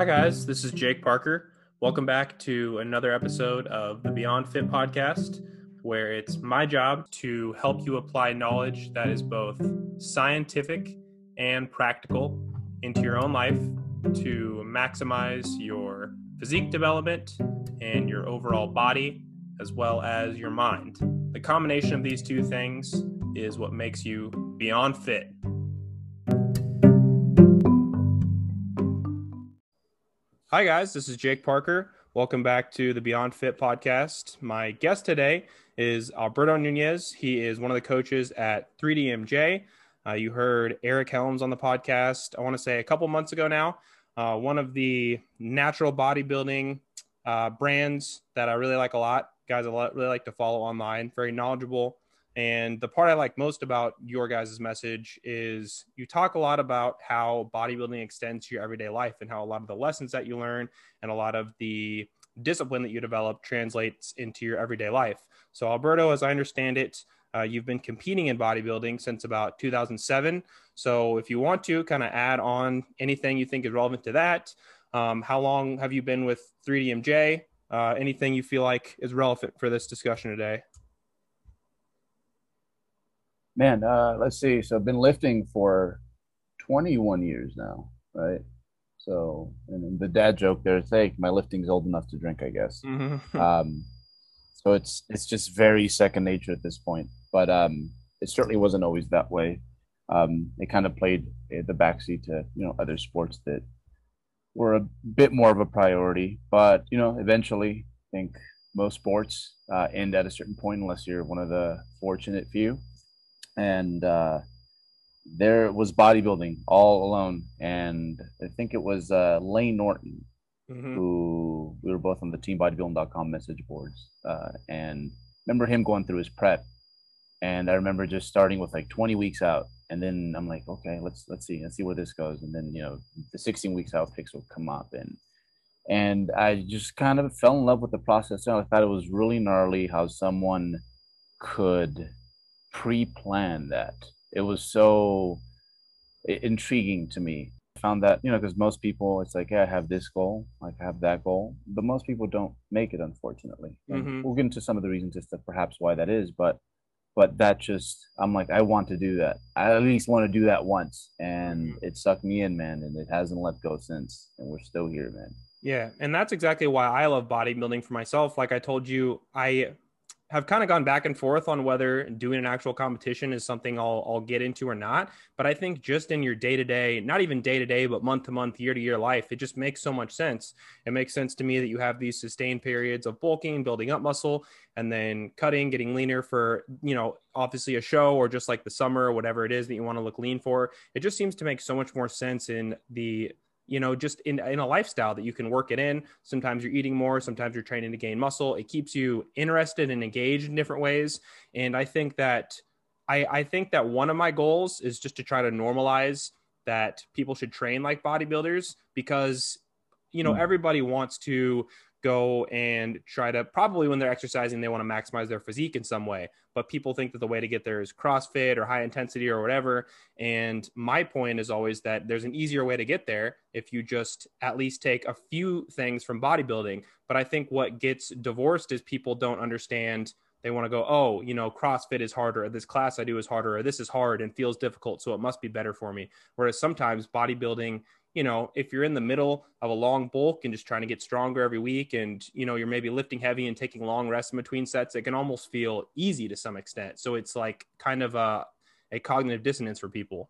Hi, guys. This is Jake Parker. Welcome back to another episode of the Beyond Fit podcast, where it's my job to help you apply knowledge that is both scientific and practical into your own life to maximize your physique development and your overall body, as well as your mind. The combination of these two things is what makes you beyond fit. Hi, guys. This is Jake Parker. Welcome back to the Beyond Fit podcast. My guest today is Alberto Nunez. He is one of the coaches at 3DMJ. Uh, you heard Eric Helms on the podcast, I want to say a couple months ago now. Uh, one of the natural bodybuilding uh, brands that I really like a lot. Guys, I really like to follow online. Very knowledgeable. And the part I like most about your guys' message is you talk a lot about how bodybuilding extends to your everyday life and how a lot of the lessons that you learn and a lot of the discipline that you develop translates into your everyday life. So, Alberto, as I understand it, uh, you've been competing in bodybuilding since about 2007. So, if you want to kind of add on anything you think is relevant to that, um, how long have you been with 3DMJ? Uh, anything you feel like is relevant for this discussion today? Man, uh, let's see. So I've been lifting for 21 years now, right? So, and the dad joke there is, hey, my lifting's old enough to drink, I guess. Mm-hmm. Um, so it's it's just very second nature at this point. But um, it certainly wasn't always that way. Um, it kind of played the backseat to you know other sports that were a bit more of a priority. But you know, eventually, I think most sports uh, end at a certain point unless you're one of the fortunate few and uh, there was bodybuilding all alone. And I think it was uh, Layne Norton mm-hmm. who we were both on the teambodybuilding.com message boards. Uh, and remember him going through his prep. And I remember just starting with like 20 weeks out. And then I'm like, okay, let's let's see, let's see where this goes. And then you know, the 16 weeks out picks will come up, and and I just kind of fell in love with the process. And I thought it was really gnarly how someone could pre-plan that. It was so intriguing to me. I found that you know because most people it's like yeah I have this goal like I have that goal but most people don't make it unfortunately mm-hmm. we'll get into some of the reasons as to perhaps why that is but but that just I'm like I want to do that I at least want to do that once and mm-hmm. it sucked me in man and it hasn't let go since and we're still here man yeah and that's exactly why I love bodybuilding for myself like I told you I have kind of gone back and forth on whether doing an actual competition is something I'll, I'll get into or not. But I think just in your day to day, not even day to day, but month to month, year to year life, it just makes so much sense. It makes sense to me that you have these sustained periods of bulking, building up muscle, and then cutting, getting leaner for, you know, obviously a show or just like the summer or whatever it is that you want to look lean for. It just seems to make so much more sense in the you know, just in, in a lifestyle that you can work it in. Sometimes you're eating more, sometimes you're training to gain muscle. It keeps you interested and engaged in different ways. And I think that I, I think that one of my goals is just to try to normalize that people should train like bodybuilders because you know mm. everybody wants to go and try to probably when they're exercising they want to maximize their physique in some way but people think that the way to get there is crossfit or high intensity or whatever and my point is always that there's an easier way to get there if you just at least take a few things from bodybuilding but i think what gets divorced is people don't understand they want to go oh you know crossfit is harder or this class i do is harder or this is hard and feels difficult so it must be better for me whereas sometimes bodybuilding you know, if you're in the middle of a long bulk and just trying to get stronger every week and, you know, you're maybe lifting heavy and taking long rests in between sets, it can almost feel easy to some extent. So it's like kind of a, a cognitive dissonance for people.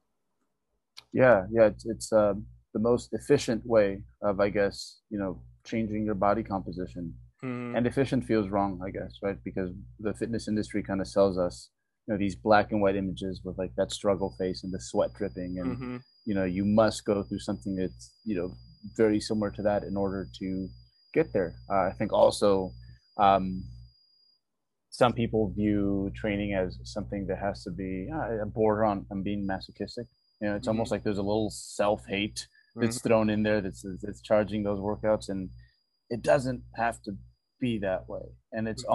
Yeah. Yeah. It's, it's uh, the most efficient way of, I guess, you know, changing your body composition. Mm. And efficient feels wrong, I guess, right? Because the fitness industry kind of sells us, know, these black and white images with like that struggle face and the sweat dripping and, mm-hmm you know you must go through something that's you know very similar to that in order to get there uh, i think also um, some people view training as something that has to be uh, a border on, on being masochistic you know it's mm-hmm. almost like there's a little self-hate that's mm-hmm. thrown in there that's that's charging those workouts and it doesn't have to be that way and it's mm-hmm.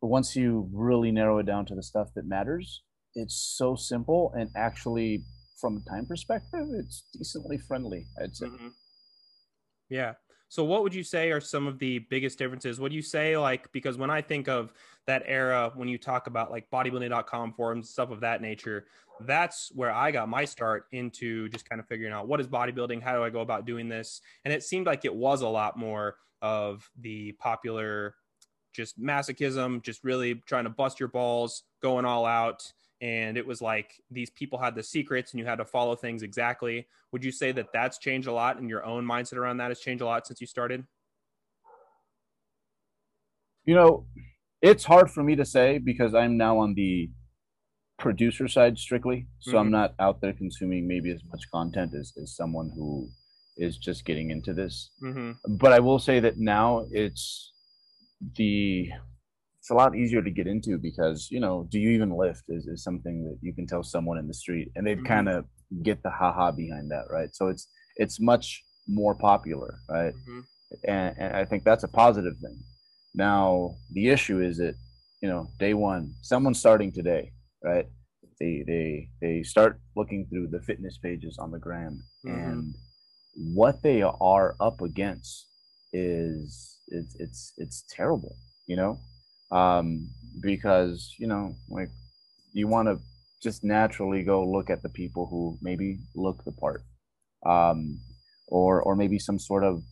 Almost once you really narrow it down to the stuff that matters it's so simple and actually from a time perspective, it's decently friendly. I'd say. Mm-hmm. Yeah. So what would you say are some of the biggest differences? What do you say like because when I think of that era when you talk about like bodybuilding.com forums stuff of that nature, that's where I got my start into just kind of figuring out what is bodybuilding, how do I go about doing this? And it seemed like it was a lot more of the popular just masochism, just really trying to bust your balls, going all out. And it was like these people had the secrets and you had to follow things exactly. Would you say that that's changed a lot and your own mindset around that has changed a lot since you started? You know it's hard for me to say because i'm now on the producer side strictly. So mm-hmm. i'm not out there consuming maybe as much content as, as someone who is just getting into this. Mm-hmm. but i will say that now it's the it's a lot easier to get into because you know do you even lift is, is something that you can tell someone in the street and they'd mm-hmm. kind of get the haha behind that right so it's it's much more popular right mm-hmm. and, and i think that's a positive thing now the issue is that you know day one someone starting today right they they they start looking through the fitness pages on the gram mm-hmm. and what they are up against is it's it's it's terrible you know um, because you know like you want to just naturally go look at the people who maybe look the part um, or or maybe some sort of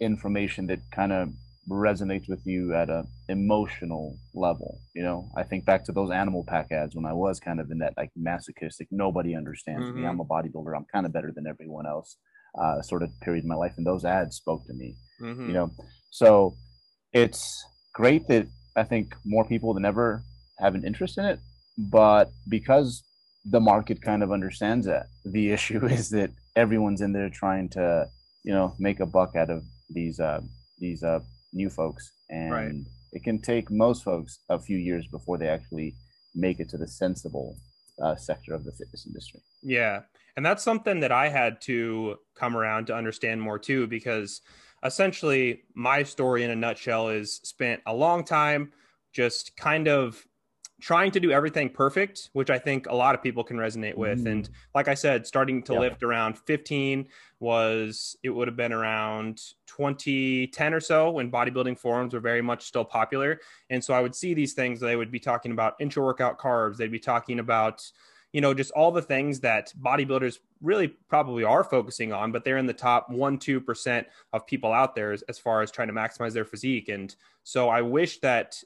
information that kind of resonates with you at a emotional level you know i think back to those Animal Pak ads when i was kind of in that like masochistic nobody understands mm-hmm. me i'm a bodybuilder i'm kind of better than everyone else uh, sort of period in my life and those ads spoke to me mm-hmm. you know so it's great that I think more people than ever have an interest in it. But because the market kind of understands that, the issue is that everyone's in there trying to, you know, make a buck out of these uh, these uh, new folks, and right. it can take most folks a few years before they actually make it to the sensible uh, sector of the fitness industry. Yeah, and that's something that I had to come around to understand more too, because essentially my story in a nutshell is spent a long time just kind of trying to do everything perfect, which I think a lot of people can resonate with. Mm. And like I said, starting to lift around 15 was it would have been around 2010 or so when bodybuilding forums were very much still popular. And so I would see these things, they would be talking about intra workout carbs, they'd be talking about you know, just all the things that bodybuilders really probably are focusing on, but they're in the top one, 2% of people out there as, as far as trying to maximize their physique. And so I wish that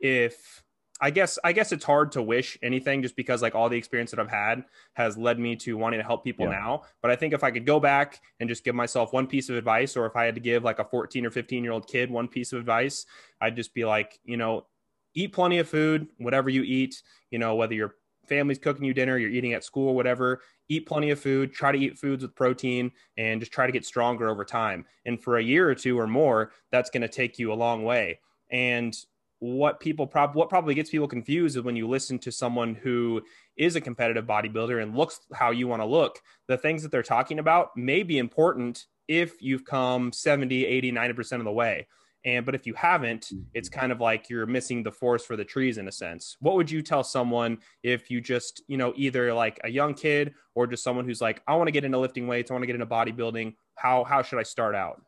if, I guess I guess it's hard to wish anything just because like all the experience that I've had has led me to wanting to help people yeah. now. But I think if I could go back and just give myself one piece of advice, or if I had to give like a 14 or 15 year old kid one piece of advice, I'd just be like, you know, eat plenty of food, whatever you eat, you know, whether you're family's cooking you dinner, you're eating at school, whatever, eat plenty of food, try to eat foods with protein, and just try to get stronger over time. And for a year or two or more, that's going to take you a long way. And what people prob what probably gets people confused is when you listen to someone who is a competitive bodybuilder and looks how you want to look the things that they're talking about may be important if you've come 70 80 90% of the way and but if you haven't, it's mm-hmm. kind of like you're missing the forest for the trees in a sense. What would you tell someone if you just, you know, either like a young kid or just someone who's like, I want to get into lifting weights, I want to get into bodybuilding. How how should I start out?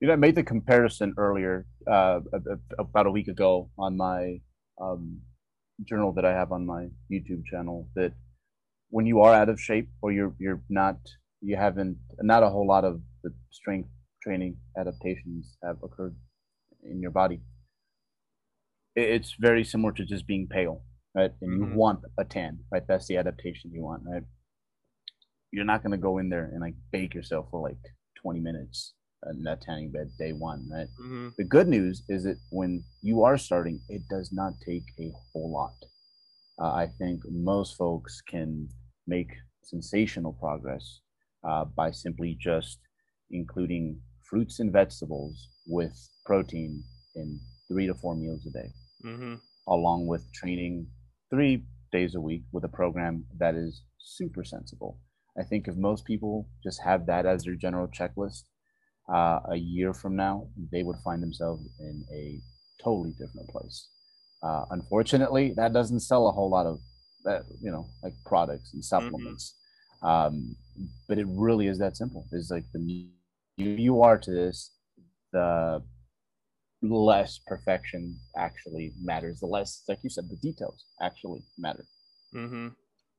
You know, I made the comparison earlier uh, about a week ago on my um, journal that I have on my YouTube channel that when you are out of shape or you're you're not you haven't not a whole lot of the strength training adaptations have occurred in your body. It's very similar to just being pale, right? And mm-hmm. you want a tan, right? That's the adaptation you want, right? You're not going to go in there and like bake yourself for like 20 minutes in that tanning bed day one, right? Mm-hmm. The good news is that when you are starting, it does not take a whole lot. Uh, I think most folks can make sensational progress uh, by simply just including fruits and vegetables with protein in three to four meals a day, mm-hmm. along with training three days a week with a program that is super sensible. I think if most people just have that as their general checklist, uh, a year from now, they would find themselves in a totally different place. Uh, unfortunately, that doesn't sell a whole lot of that, you know, like products and mm-hmm. supplements. Mm-hmm. Um, but it really is that simple. It's like the you, you are to this, the less perfection actually matters. The less, like you said, the details actually matter. Mm-hmm.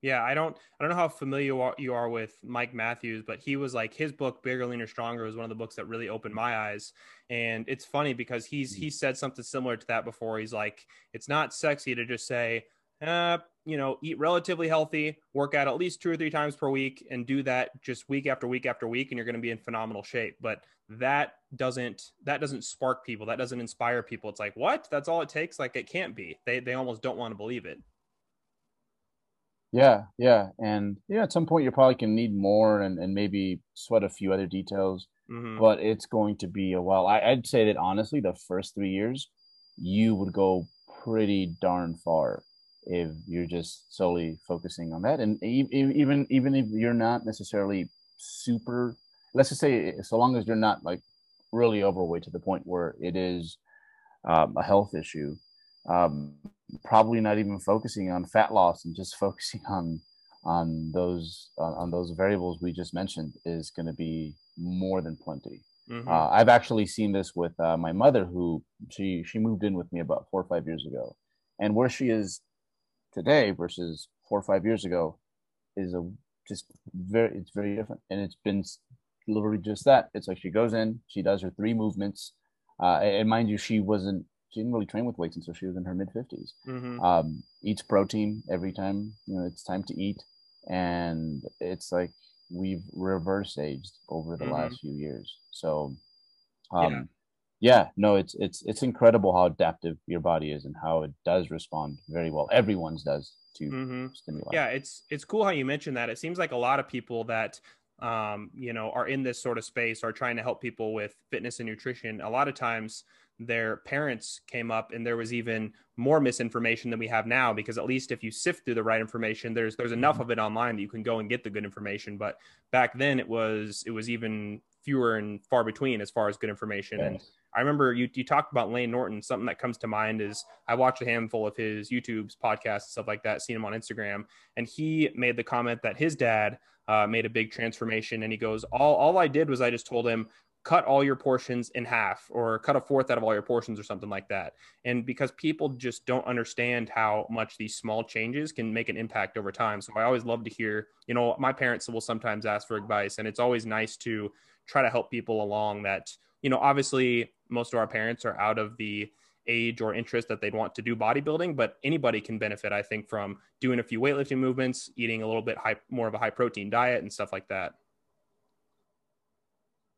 Yeah, I don't I don't know how familiar you are with Mike Matthews, but he was like his book Bigger Leaner Stronger was one of the books that really opened my eyes. And it's funny because he's he said something similar to that before. He's like it's not sexy to just say, uh, you know, eat relatively healthy, work out at least two or three times per week and do that just week after week after week and you're going to be in phenomenal shape. But that doesn't that doesn't spark people. That doesn't inspire people. It's like, "What? That's all it takes?" Like it can't be. They they almost don't want to believe it. Yeah, yeah, and yeah, at some point you probably can need more and, and maybe sweat a few other details, mm-hmm. but it's going to be a while. I, I'd say that honestly, the first three years, you would go pretty darn far if you're just solely focusing on that, and even even if you're not necessarily super, let's just say, so long as you're not like really overweight to the point where it is um, a health issue, um, probably not even focusing on fat loss and just focusing on on those uh, on those variables we just mentioned is going to be more than plenty. Mm-hmm. Uh, I've actually seen this with uh, my mother, who she she moved in with me about four or five years ago, and where she is today versus four or five years ago is a just very it's very different, and it's been literally just that. It's like she goes in, she does her three movements, uh, and mind you, she wasn't she didn't really train with weights until she was in her mid 50s. Mm-hmm. Um, eats protein every time you know it's time to eat, and it's like we've reverse aged over the mm-hmm. last few years. So, um, yeah. no, it's it's it's incredible how adaptive your body is and how it does respond very well. Everyone's does to mm-hmm. stimuli. Yeah, it's it's cool how you mentioned that. It seems like a lot of people that um, you know are in this sort of space are trying to help people with fitness and nutrition. A lot of times their parents came up and there was even more misinformation than we have now because at least if you sift through the right information there's there's enough mm-hmm. of it online that you can go and get the good information but back then it was it was even fewer and far between as far as good information and I remember you you talked about Layne Norton. Something that comes to mind is I watched a handful of his YouTube's podcasts and stuff like that, seen him on Instagram, and he made the comment that his dad uh, made a big transformation, and he goes, "All all I did was I just told him cut all your portions in half or cut a fourth out of all your portions or something like that. And because people just don't understand how much these small changes can make an impact over time. So I always love to hear, you know, my parents will sometimes ask for advice and it's always nice to try to help people along that, you know, obviously most of our parents are out of the age or interest that they'd want to do bodybuilding, but anybody can benefit, I think, from doing a few weightlifting movements, eating a little bit high, more of a high protein diet and stuff like that.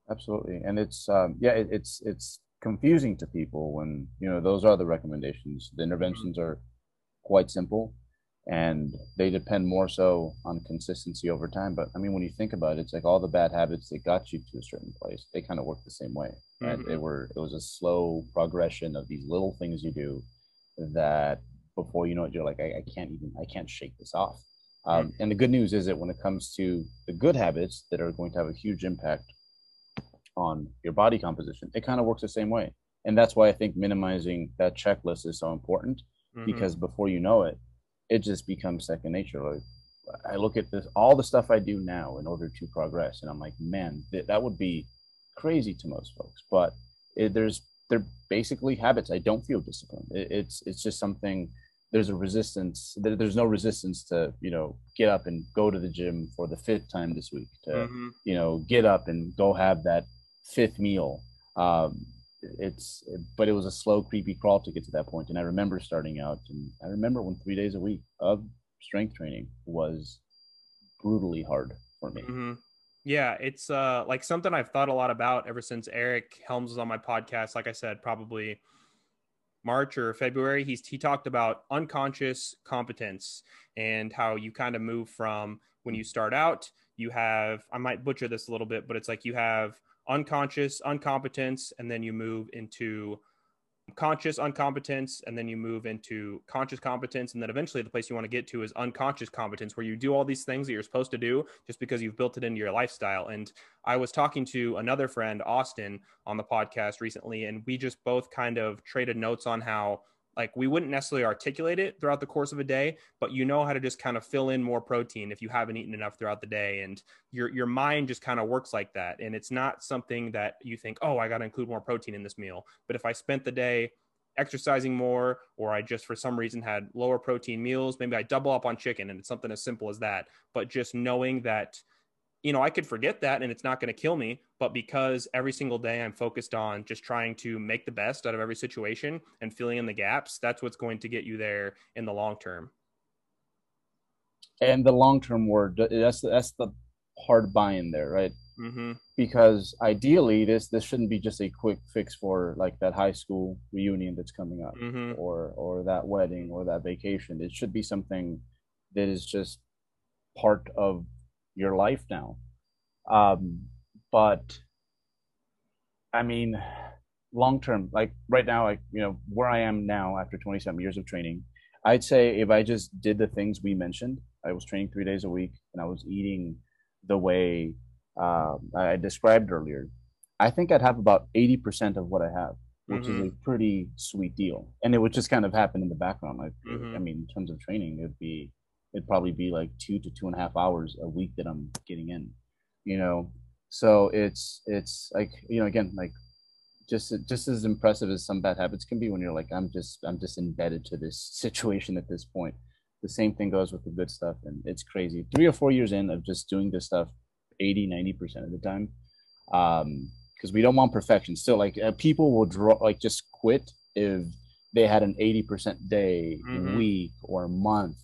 Absolutely. And it's um, yeah it, it's it's confusing to people when you know those are the recommendations. The interventions are quite simple and they depend more so on consistency over time but i mean when you think about it it's like all the bad habits that got you to a certain place they kind of work the same way right mm-hmm. they were it was a slow progression of these little things you do that before you know it you're like i, I can't even i can't shake this off um, mm-hmm. and the good news is that when it comes to the good habits that are going to have a huge impact on your body composition, it kind of works the same way. And that's why I think minimizing that checklist is so important mm-hmm. because before you know it, it just becomes second nature. Like I look at this, all the stuff I do now in order to progress, and I'm like, man, th- that would be crazy to most folks. But it, there's they're basically habits. I don't feel disciplined. It, it's it's just something. There's a resistance. There, there's no resistance to you know get up and go to the gym for the fifth time this week. To mm-hmm. you know get up and go have that fifth meal. Um, it's but it was a slow, creepy crawl to get to that point. And I remember starting out, and I remember when three days a week of strength training was brutally hard for me. Mm-hmm. Yeah, it's uh like something I've thought a lot about ever since Eric Helms was on my podcast. Like I said, probably March or February. He's he talked about unconscious competence and how you kind of move from when you start out, you have I might butcher this a little bit, but it's like you have unconscious uncompetence and then you move into conscious uncompetence and then you move into conscious competence and then eventually the place you want to get to is unconscious competence where you do all these things that you're supposed to do just because you've built it into your lifestyle. And i was talking to another friend austin on the podcast recently and we just both kind of traded notes on how like we wouldn't necessarily articulate it throughout the course of a day but you know how to just kind of fill in more protein if you haven't eaten enough throughout the day. And your your mind just kind of works like that. And it's not something that you think oh i got to include more protein in this meal. But if i spent the day exercising more or i just for some reason had lower protein meals maybe i double up on chicken and it's something as simple as that. But just knowing that you know, I could forget that and it's not going to kill me. But because every single day I'm focused on just trying to make the best out of every situation and filling in the gaps, that's what's going to get you there in the long term. And the long term word, that's that's the hard buy in there, right? Mm-hmm. Because ideally, this this shouldn't be just a quick fix for like that high school reunion that's coming up, mm-hmm. or or that wedding or that vacation. It should be something that is just part of your life now. Um, but I mean, long term, like right now, like you know where I am now after 27 years of training, I'd say if I just did the things we mentioned, I was training three days a week and I was eating the way uh, I described earlier, I think I'd have about 80% of what I have, which mm-hmm. is a mm-hmm. pretty sweet deal. And it would just kind of happen in the background. Like, mm-hmm. I mean, in terms of training, it'd be it'd probably be like two to two and a half hours a week that I'm getting in, you know. So it's it's like you know again like just just as impressive as some bad habits can be when you're like I'm just I'm just embedded to this situation at this point. The same thing goes with the good stuff, and it's crazy. Three or four years in of just doing this stuff, 80, 90 percent of the time, um, because we don't want perfection. Still, like uh, people will draw like just quit if they had an 80% day, mm-hmm. week, or month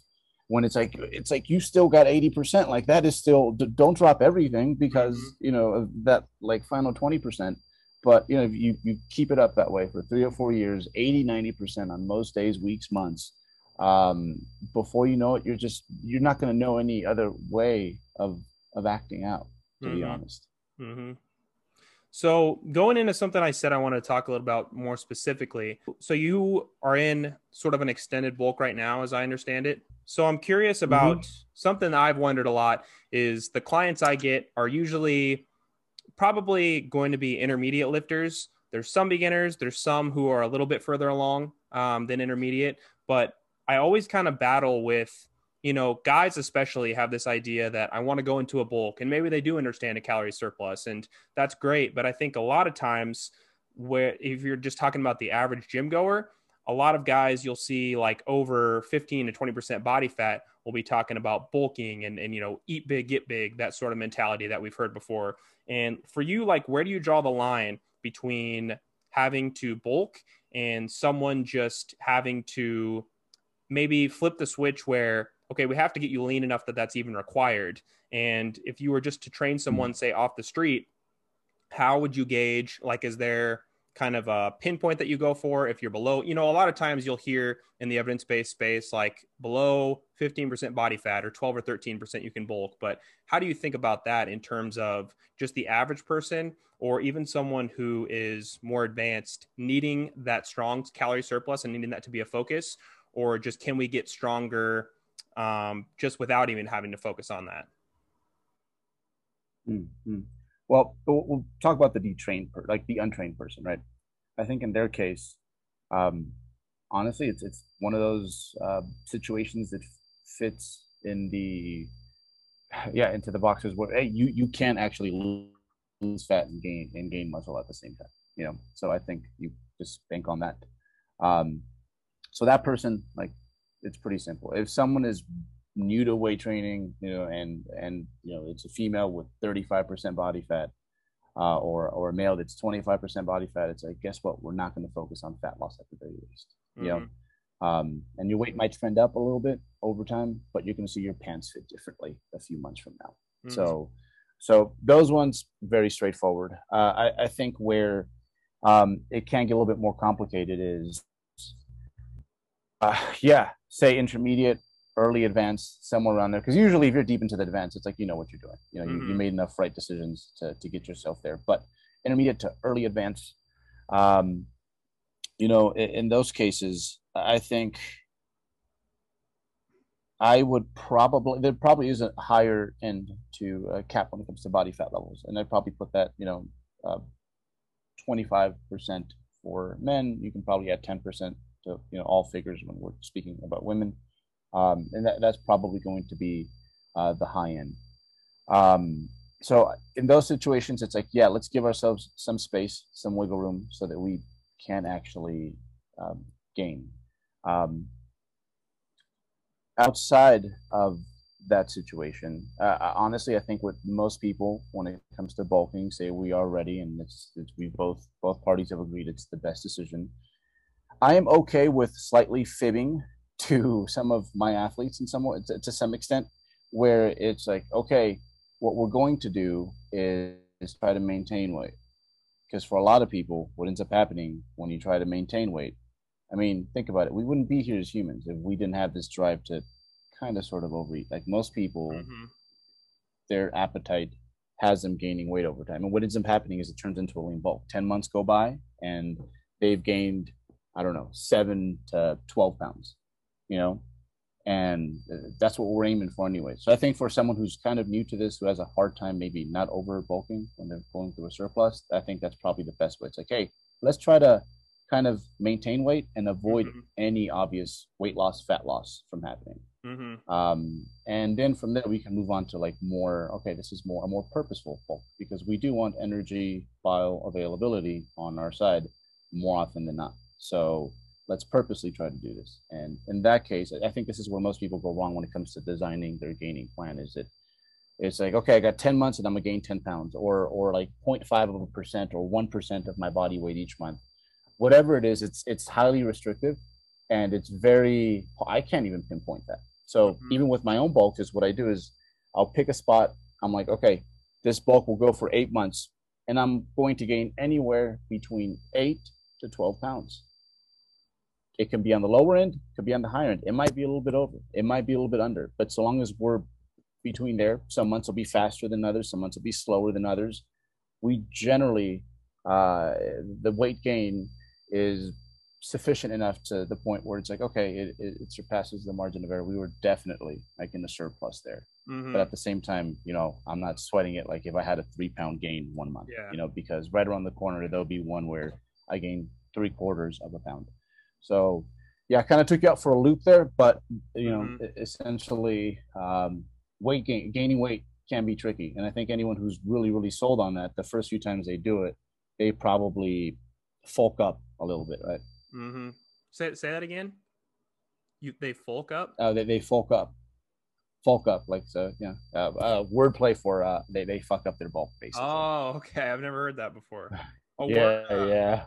when it's like it's like you still got 80% like that is still don't drop everything because mm-hmm. you know that like final 20% but you know you, you keep it up that way for three or four years 80 90% on most days weeks months um, before you know it you're just you're not going to know any other way of of acting out to mm-hmm. be honest mm-hmm. So, going into something I said I want to talk a little about more specifically. So, you are in sort of an extended bulk right now, as I understand it. So, I'm curious mm-hmm. about mm-hmm. something that I've wondered a lot is the clients I get are usually probably going to be intermediate lifters. There's some beginners, there's some who are a little bit further along um, than intermediate, but I always kind of battle with you know, guys especially have this idea that I want to go into a bulk and maybe they do understand a calorie surplus and that's great. But I think a lot of times where if you're just talking about the average gym goer, a lot of guys you'll see like over 15 to 20% body fat will be talking about bulking and, and, you know, eat big, get big, that sort of mentality that we've heard before. And for you, like, where do you draw the line between having to bulk and someone just having to maybe flip the switch where okay, we have to get you lean enough that that's even required. And if you were just to train someone, say off the street, how would you gauge? Like, is there kind of a pinpoint that you go for if you're below? You know, a lot of times you'll hear in the evidence based space like below 15% body fat or 12 or 13% you can bulk. But how do you think about that in terms of just the average person or even someone who is more advanced needing that strong calorie surplus and needing that to be a focus? Or just can we get stronger um, just without even having to focus on that. Mm-hmm. Well, we'll talk about the detrained, per- like the untrained person, right? I think in their case, um, honestly, it's it's one of those uh, situations that fits in the yeah into the boxes where hey, you you can actually lose fat and gain and gain muscle at the same time. You know, so I think you just bank on that. Um, so that person, like it's pretty simple. If someone is new to weight training, you know, and and you know it's a female with 35% body fat, uh, or or a male that's 25% body fat, it's like guess what? We're not going to focus on fat loss at the very least. Mm-hmm. You know, mm-hmm. um, and your weight might trend up a little bit over time, but you're going to see your pants fit differently a few months from now. Mm-hmm. So, so those ones very straightforward. Uh, I, I think where um, it can get a little bit more complicated is, uh, yeah, say intermediate, early advanced, somewhere around there. Because usually, if you're deep into the advanced, it's like you know what you're doing. You know, mm-hmm. you, you mm-hmm. made enough right decisions to to get yourself there. But intermediate to early advanced, um, you know, in, in those cases, I think I would probably there probably is a higher end to uh, cap when it comes to body fat levels, and I'd probably put that you know, uh, twenty five percent for men. You can probably add ten percent to you know all figures when we're speaking about women, um, and that, that's probably going to be uh, the high end. Um, so in those situations, it's like yeah, let's give ourselves some space, some wiggle room, so that we can actually um, gain. Um, outside of that situation. Uh, honestly, I think what most people, when it comes to bulking, say we are ready, and it's, it's we both both parties have agreed it's the best decision. I am okay with slightly fibbing to some of my athletes in some to, to some extent, where it's like, okay, what we're going to do is, is try to maintain weight, because for a lot of people, what ends up happening when you try to maintain weight, I mean, think about it. We wouldn't be here as humans if we didn't have this drive to kind of sort of overeat. Like most people, mm-hmm. their appetite has them gaining weight over time. And what ends up happening is it turns into a lean bulk. 10 months go by and they've gained, I don't know, seven to 12 pounds, you know? And uh, that's what we're aiming for anyway. So I think for someone who's kind of new to this, who has a hard time maybe not over bulking when they're going through a surplus, I think that's probably the best way. It's like, hey, let's try to kind of maintain weight and avoid mm-hmm. any obvious weight loss, fat loss from happening. Mm-hmm. Um, and then from there we can move on to like more. Okay, this is more a more purposeful bulk because we do want energy bioavailability on our side more often than not. So let's purposely try to do this. And in that case, I think this is where most people go wrong when it comes to designing their gaining plan. Is it it's like okay, I got 10 months and I'm gonna gain 10 pounds, or or like 0.5 of a percent or one percent of my body weight each month. Whatever it is, it's it's highly restrictive and it's very I can't even pinpoint that. So mm-hmm. even with my own bulk, is what I do is I'll pick a spot. I'm like, okay, this bulk will go for eight months, and I'm going to gain anywhere between eight to 12 pounds. It can be on the lower end, it could be on the higher end. It might be a little bit over, it might be a little bit under, but so long as we're between there, some months will be faster than others, some months will be slower than others. We generally, uh, the weight gain is sufficient enough to the point where it's like okay it, it, surpasses the margin of error we were definitely like in the surplus there mm-hmm. but at the same time you know i'm not sweating it like if i had a three pound gain one month yeah. you know because right around the corner there'll be one where i gained three quarters of a pound so yeah i kind of took you out for a loop there but you know mm-hmm. essentially um, weight gain gaining weight can be tricky and i think anyone who's really really sold on that the first few times they do it they probably folk up a little bit right Mm-hmm. Say say that again. You they folk up. Oh, uh, they they folk up, folk up like so. Yeah, uh, uh, wordplay for uh, they they fuck up their bulk basically. Oh, okay. I've never heard that before. A yeah, yeah.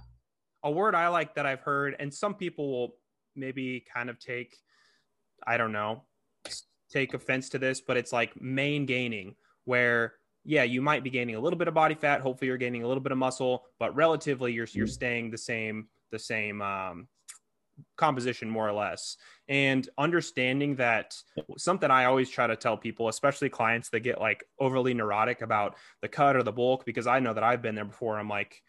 A word I like that I've heard, and some people will maybe kind of take, I don't know, take offense to this, but it's like main gaining, where yeah, you might be gaining a little bit of body fat. Hopefully, you're gaining a little bit of muscle, but relatively, you're you're mm-hmm. staying the same the same um, composition more or less and understanding that something i always try to tell people especially clients that get like overly neurotic about the cut or the bulk because i know that i've been there before i'm like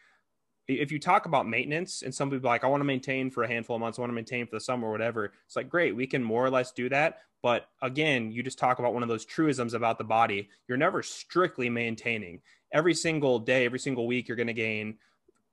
if you talk about maintenance and some people like i want to maintain for a handful of months i want to maintain for the summer or whatever it's like great we can more or less do that. But again you just talk about one of those truisms about the body. You're never strictly maintaining. Every single day every single week you're going to gain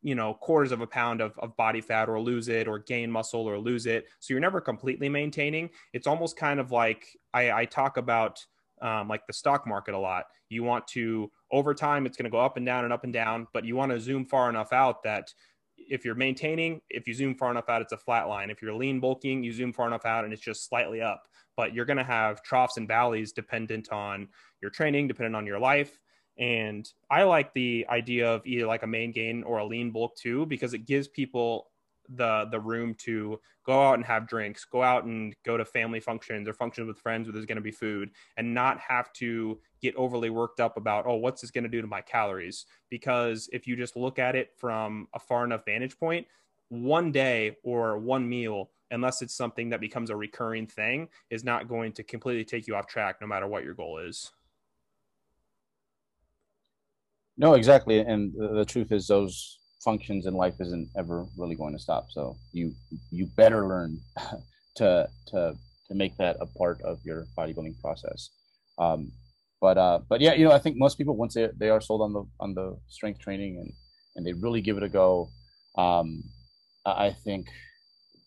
you know quarters of a pound of, of body fat or lose it or gain muscle or lose it. So you're never completely maintaining. It's almost kind of like i, I talk about um, like the stock market a lot. You want to over time it's going to go up and down and up and down but you want to zoom far enough out that if you're maintaining if you zoom far enough out it's a flat line. If you're lean bulking you zoom far enough out and it's just slightly up. But you're going to have troughs and valleys dependent on your training dependent on your life. And I like the idea of either like a main gain or a lean bulk too, because it gives people the the room to go out and have drinks, go out and go to family functions or functions with friends where there's going to be food, and not have to get overly worked up about oh what's this going to do to my calories? Because if you just look at it from a far enough vantage point, one day or one meal unless it's something that becomes a recurring thing is not going to completely take you off track no matter what your goal is no, exactly. And the, the truth is, those functions in life isn't ever really going to stop. So you you better learn to to to make that a part of your bodybuilding process. Um, but uh, but yeah, you know, I think most people once they they are sold on the on the strength training and and they really give it a go, um, I think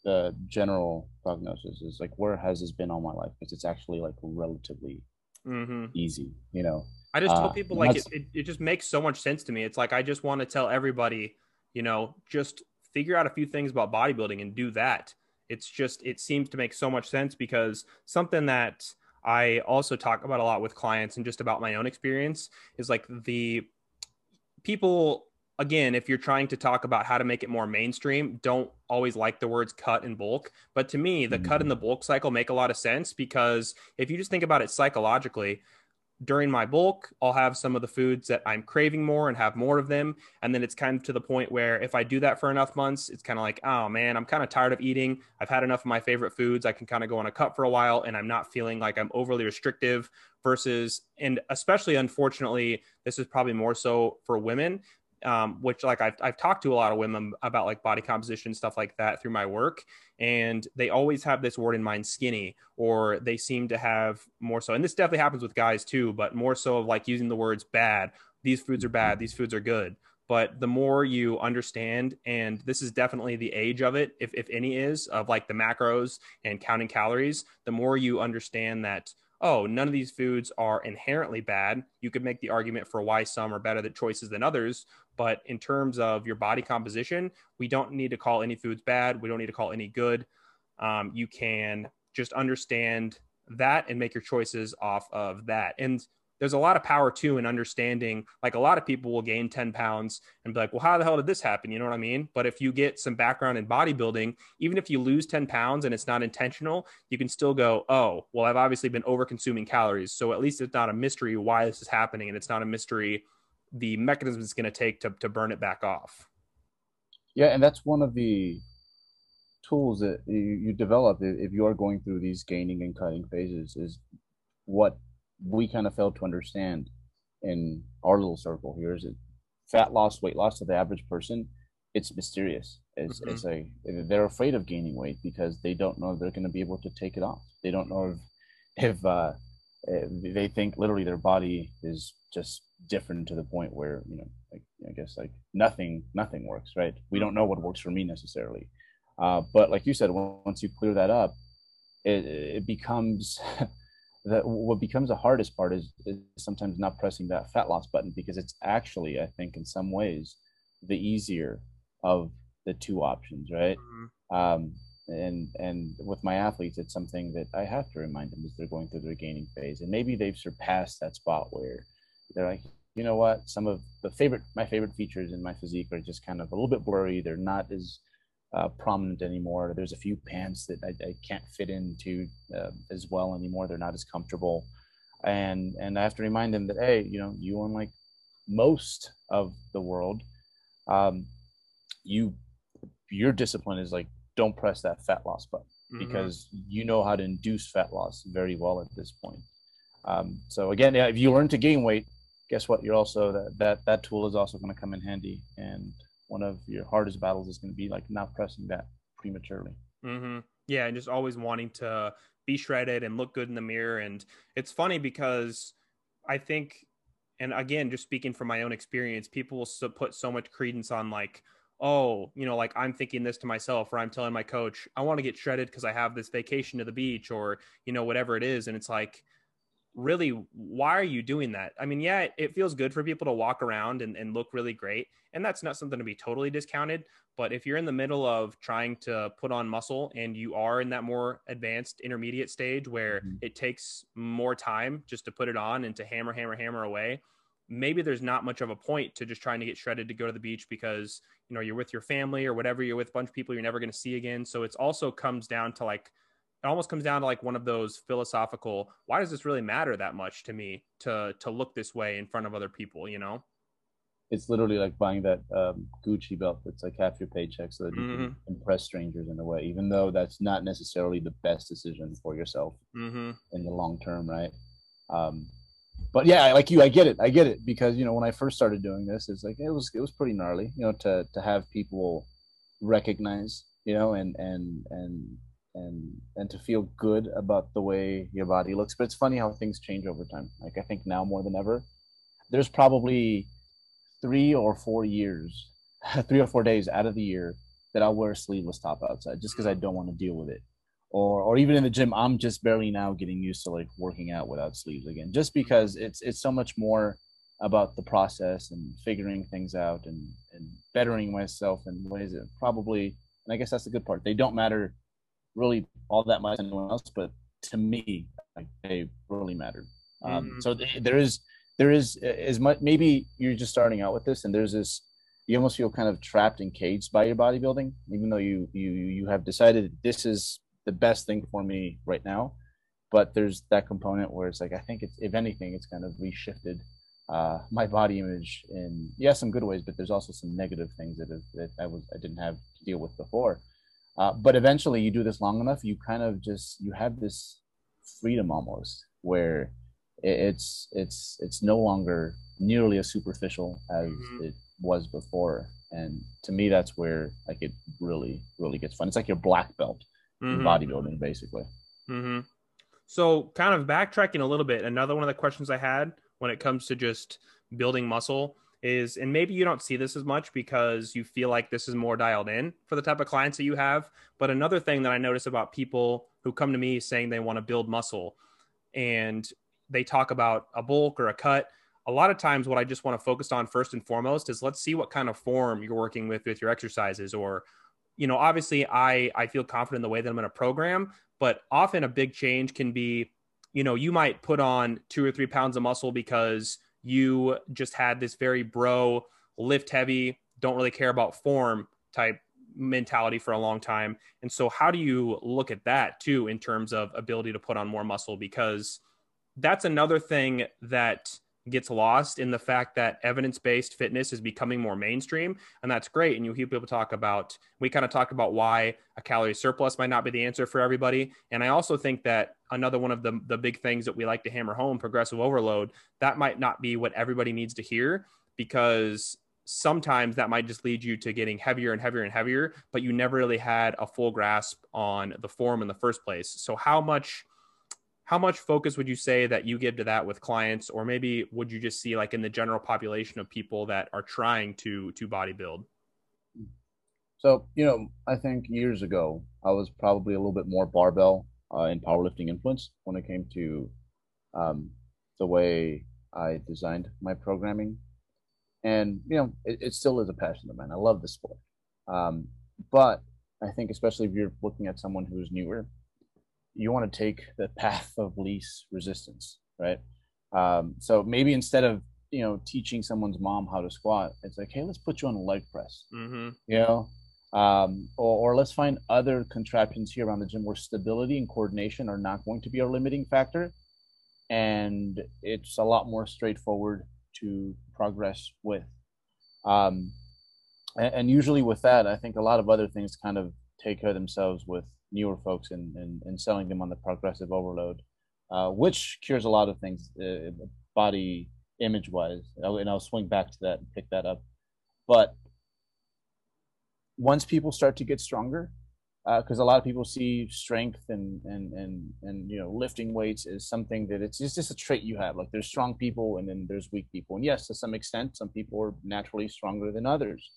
the general prognosis is like where has this been all my life because it's actually like relatively mm-hmm. easy you know i just tell uh, people like it, it, it just makes so much sense to me it's like i just want to tell everybody you know just figure out a few things about bodybuilding and do that it's just it seems to make so much sense because something that i also talk about a lot with clients and just about my own experience is like the people again, if you're trying to talk about how to make it more mainstream, don't always like the words cut and bulk. But to me, the mm-hmm. cut and the bulk cycle make a lot of sense because if you just think about it psychologically, during my bulk, I'll have some of the foods that I'm craving more and have more of them. And then it's kind of to the point where if I do that for enough months, it's kind of like, oh man, I'm kind of tired of eating. I've had enough of my favorite foods. I can kind of go on a cut for a while and I'm not feeling like I'm overly restrictive versus, and especially unfortunately, this is probably more so for women um, which like I've, I've talked to a lot of women about like body composition stuff like that through my work and they always have this word in mind skinny or they seem to have more so and this definitely happens with guys too but more so of like using the words bad these foods are bad these foods are good but the more you understand and this is definitely the age of it if, if any is of like the macros and counting calories the more you understand that oh, none of these foods are inherently bad. You could make the argument for why some are better choices than others. But in terms of your body composition, we don't need to call any foods bad. We don't need to call any good. Um, you can just understand that and make your choices off of that. And there's a lot of power too in understanding like a lot of people will gain 10 pounds and be like well how the hell did this happen you know what i mean but if you get some background in bodybuilding even if you lose 10 pounds and it's not intentional you can still go oh well i've obviously been over consuming calories so at least it's not a mystery why this is happening and it's not a mystery the mechanism it's going to take to, to burn it back off yeah and that's one of the tools that you, you develop if you are going through these gaining and cutting phases is what we kind of failed to understand in our little circle here is it fat loss, weight loss to the average person, it's mysterious. It's, mm-hmm. it's a they're afraid of gaining weight because they don't know they're going to be able to take it off. They don't know if if, uh, if they think literally their body is just different to the point where you know, like I guess like nothing nothing works, right? We don't know what works for me necessarily, uh, but like you said, once you clear that up, it it becomes that what becomes the hardest part is, is sometimes not pressing that fat loss button because it's actually i think in some ways the easier of the two options right mm-hmm. um, and and with my athletes it's something that i have to remind them as they're going through their gaining phase and maybe they've surpassed that spot where they're like you know what some of the favorite my favorite features in my physique are just kind of a little bit blurry they're not as uh, prominent anymore. There's a few pants that I, I can't fit into uh, as well anymore. They're not as comfortable, and and I have to remind them that hey, you know, you unlike most of the world, um, you your discipline is like don't press that fat loss button mm-hmm. because you know how to induce fat loss very well at this point. Um, so again, yeah, if you learn to gain weight, guess what? You're also that that that tool is also going to come in handy and one of your hardest battles is going to be like not pressing that prematurely. Mm-hmm. Yeah, and just always wanting to be shredded and look good in the mirror. And it's funny because I think, and again, just speaking from my own experience, people will put so much credence on like, oh, you know, like I'm thinking this to myself, or I'm telling my coach, I want to get shredded because I have this vacation to the beach, or you know, whatever it is. And it's like, really why are you doing that i mean yeah it feels good for people to walk around and, and look really great and that's not something to be totally discounted but if you're in the middle of trying to put on muscle and you are in that more advanced intermediate stage where mm-hmm. it takes more time just to put it on and to hammer hammer hammer away maybe there's not much of a point to just trying to get shredded to go to the beach because you know you're with your family or whatever you're with a bunch of people you're never going to see again so it's also comes down to like it almost comes down to like one of those philosophical why does this really matter that much to me to to look this way in front of other people you know it's literally like buying that um, gucci belt that's like half your paycheck so that you mm-hmm. can impress strangers in a way even though that's not necessarily the best decision for yourself mm-hmm. in the long term right um, but yeah like you i get it i get it because you know when i first started doing this it's like it was it was pretty gnarly you know to to have people recognize you know and and and and and to feel good about the way your body looks. But it's funny how things change over time. Like I think now more than ever, there's probably three or four years, three or four days out of the year that I'll wear a sleeveless top outside just because I don't want to deal with it. Or or even in the gym, I'm just barely now getting used to like working out without sleeves again, just because it's it's so much more about the process and figuring things out and and bettering myself in ways that probably and I guess that's the good part. They don't matter really all that much to anyone else, but to me, like, they really matter. Um, mm-hmm. So th- there is there is as much maybe you're just starting out with this and there's this you almost feel kind of trapped and caged by your bodybuilding even though you you you have decided this is the best thing for me right now but there's that component where it's like i think it's if anything it's kind of reshifted uh, my body image in yeah some good ways but there's also some negative things that, have, that i was i didn't have to deal with before. Uh, but eventually you do this long enough you kind of just you have this freedom almost where it's it's it's no longer nearly as superficial as mm-hmm. it was before. And to me that's where like it really really gets fun. It's like your black belt mm-hmm. bodybuilding basically mm-hmm. so kind of backtracking a little bit another one of the questions i had when it comes to just building muscle is and maybe you don't see this as much because you feel like this is more dialed in for the type of clients that you have but another thing that i notice about people who come to me saying they want to build muscle and they talk about a bulk or a cut a lot of times what i just want to focus on first and foremost is let's see what kind of form you're working with with your exercises or you know obviously i i feel confident in the way that i'm going to program but often a big change can be you know you might put on two or three pounds of muscle because you just had this very bro lift heavy don't really care about form type mentality for a long time. And so how do you look at that too in terms of ability to put on more muscle? Because that's another thing that gets lost in the fact that evidence-based fitness is becoming more mainstream and that's great and you hear people talk about we kind of talk about why a calorie surplus might not be the answer for everybody and i also think that another one of the, the big things that we like to hammer home progressive overload that might not be what everybody needs to hear because sometimes that might just lead you to getting heavier and heavier and heavier but you never really had a full grasp on the form in the first place. So how much how much focus would you say that you give to that with clients? Or maybe would you just see like in the general population of people that are trying to to bodybuild so you know i think years ago i was probably a little bit more barbell uh, in powerlifting influence when it came to um, the way i designed my programming. And you know it, it still is a passion of mine. I love the sport. Um, but i think especially if you're looking at someone who's newer you want to take the path of least resistance, right? Um, so maybe instead of you know teaching someone's mom how to squat, it's like, hey, let's put you on a leg press. Mm-hmm. You know, um, or, or let's find other contraptions here around the gym where stability and coordination are not going to be our limiting factor, and it's a lot more straightforward to progress with. Um, and, and usually with that, I think a lot of other things kind of take care of themselves with newer folks and, and, and selling them on the progressive overload, uh, which cures a lot of things uh, body image wise. And I'll swing back to that and pick that up. But once people start to get stronger, because uh, a lot of people see strength and, and and and you know lifting weights is something that it's, it's just a trait you have. Like there's strong people and then there's weak people, and yes, to some extent, some people are naturally stronger than others.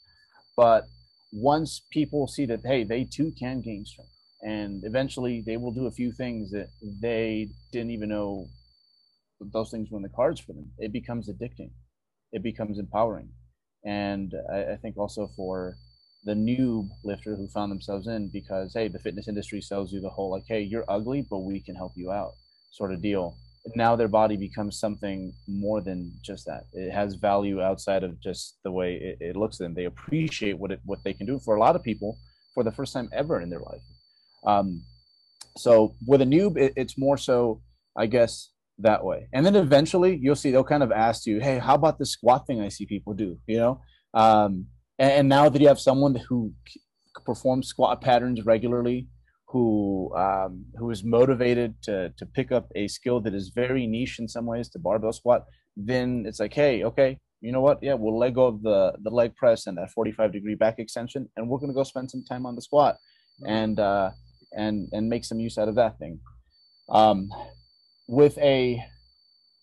But once people see that hey, they too can gain strength, and eventually they will do a few things that they didn't even know those things were in the cards for them. It becomes addicting. It becomes empowering. And I, I think also for the new lifter who found themselves in because hey, the fitness industry sells you the whole like, hey, you're ugly, but we can help you out sort of deal. Now their body becomes something more than just that. It has value outside of just the way it, it looks at them. They appreciate what it what they can do. For a lot of people, for the first time ever in their life, um, so with a noob, it, it's more so, I guess, that way. And then eventually you'll see they'll kind of ask you, hey, how about the squat thing I see people do, you know? Um, and, and now that you have someone who performs squat patterns regularly, who um, who is motivated to to pick up a skill that is very niche in some ways to barbell squat, then it's like, hey, okay, you know what? Yeah, we'll let go of the the leg press and that 45 degree back extension, and we're gonna go spend some time on the squat. And uh, and and make some use out of that thing. Um, with a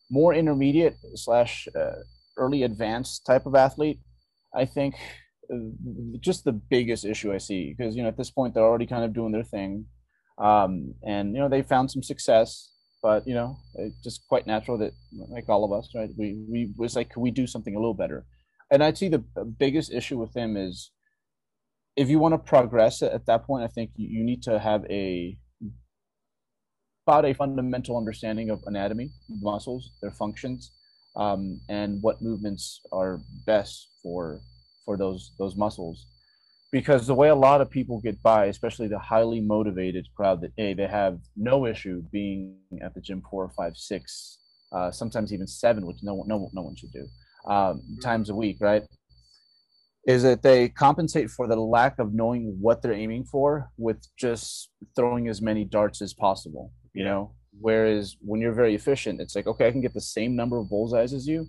more intermediate slash uh, early advanced type of athlete, I think just the biggest issue I see because you know at this point they're already kind of doing their thing, um, and you know they found some success, but you know it's just quite natural that like all of us, right? We we was like could we do something a little better, and I'd see the biggest issue with them is if you want to progress at that point, I think you need to have a about a fundamental understanding of anatomy, muscles, their functions, um, and what movements are best for for those those muscles. Because the way a lot of people get by especially the highly motivated crowd that a they have no issue being at the gym four five six uh, sometimes even seven which no, one no, no one should do um, times a week right is that they compensate for the lack of knowing what they're aiming for with just throwing as many darts as possible you know whereas when you're very efficient it's like okay i can get the same number of bullseyes as you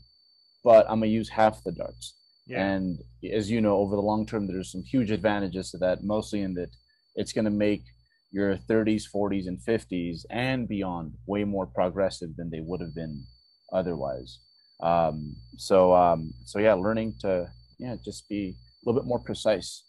but i'm gonna use half the darts yeah. And as you know, over the long term, there's some huge advantages to that, mostly in that it's going to make your 30s, 40s, and 50s and beyond way more progressive than they would have been otherwise. Um, so, um, so yeah, learning to yeah just be a little bit more precise,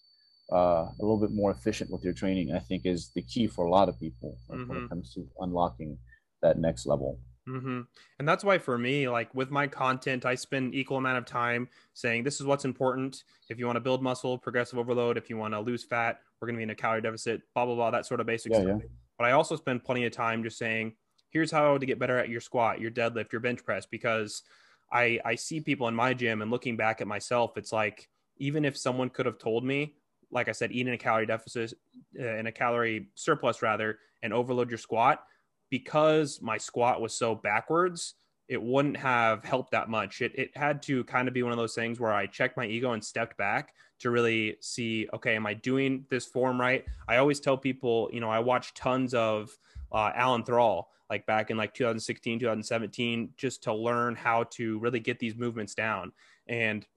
uh, a little bit more efficient with your training, I think, is the key for a lot of people mm-hmm. when it mm-hmm. comes to unlocking that next level. Mm-hmm. And that's why for me, like with my content, I spend equal amount of time saying this is what's important. If you want to build muscle, progressive overload. If you want to lose fat, we're going to be in a calorie deficit. Blah blah blah. That sort of basic yeah, stuff. Yeah. But I also spend plenty of time just saying, here's how to get better at your squat, your deadlift, your bench press, because I I see people in my gym and looking back at myself, it's like even if someone could have told me, like I said, eat in a calorie deficit, uh, in a calorie surplus rather, and overload your squat because my squat was so backwards, it wouldn't have helped that much. It, it had to kind of be one of those things where I checked my ego and stepped back to really see, okay, am I doing this form right? I always tell people, you know, I watch tons of uh, Alan Thrall, like back in like 2016, 2017, just to learn how to really get these movements down. And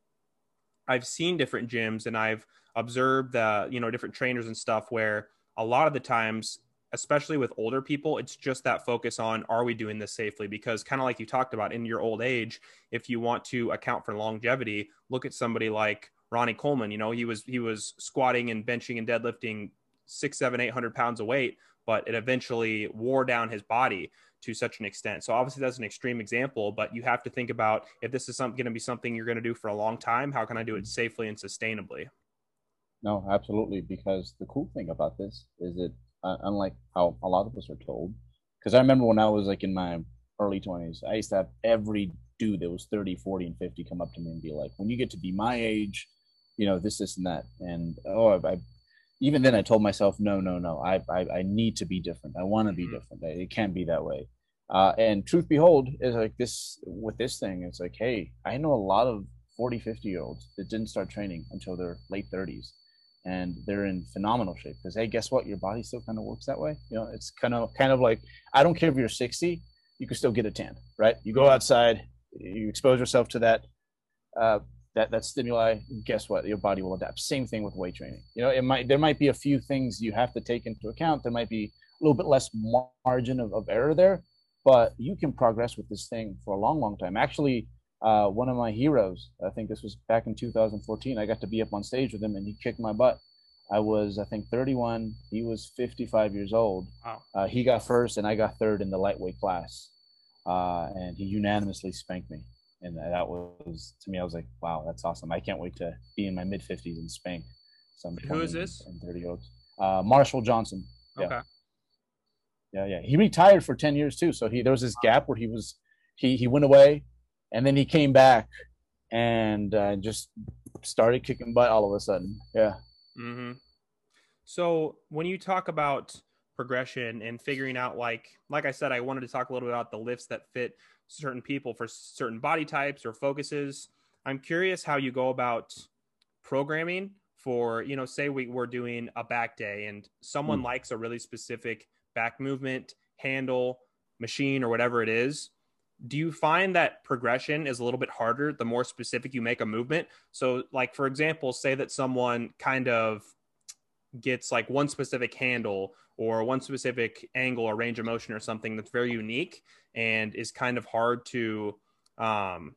I've seen different gyms and I've observed the, you know, different trainers and stuff where a lot of the times especially with older people, it's just that focus on are we doing this safely? Because kind of like you talked about in your old age, if you want to account for longevity, look at somebody like Ronnie Coleman. You know, he was he was squatting and benching and deadlifting six, seven, eight hundred pounds of weight, but it eventually wore down his body to such an extent. So obviously that's an extreme example, but you have to think about if this is going to be something you're going to do for a long time, how can I do it safely and sustainably? No, absolutely. Because the cool thing about this is that uh, unlike how a lot of us are told. Because I remember when I was like in my early 20s, I used to have every dude that was 30, 40, and 50 come up to me and be like, when you get to be my age, you know, this, this, and that. And oh, I, I even then I told myself, no, no, no, I, I, I need to be different. I want to be mm-hmm. different. It can't be that way. Uh, and truth behold, is like this with this thing, it's like, hey, I know a lot of 40, 50 year olds that didn't start training until their late 30s and they're in phenomenal shape because hey guess what your body still kind of works that way you know it's kind of kind of like i don't care if you're 60 you can still get a tan right you go outside you expose yourself to that uh, that that stimuli guess what your body will adapt same thing with weight training you know it might there might be a few things you have to take into account there might be a little bit less margin of, of error there but you can progress with this thing for a long long time actually uh, one of my heroes. I think this was back in 2014. I got to be up on stage with him, and he kicked my butt. I was, I think, 31. He was 55 years old. Wow. Uh, he got first, and I got third in the lightweight class. Uh, and he unanimously spanked me. And that was, to me, I was like, wow, that's awesome. I can't wait to be in my mid 50s and spank some. Who is this? And 30 year olds. Uh, Marshall Johnson. Yeah. Okay. Yeah, yeah. He retired for 10 years too. So he there was this gap where he was, he he went away, and then he came back and uh, just started kicking butt all of a sudden. Yeah. Mm-hmm. So when you talk about progression and figuring out, like, like I said, I wanted to talk a little bit about the lifts that fit certain people for certain body types or focuses. I'm curious how you go about programming for, you know, say we, we're doing a back day and someone mm. likes a really specific back movement, handle, machine, or whatever it is do you find that progression is a little bit harder the more specific you make a movement so like for example say that someone kind of gets like one specific handle or one specific angle or range of motion or something that's very unique and is kind of hard to um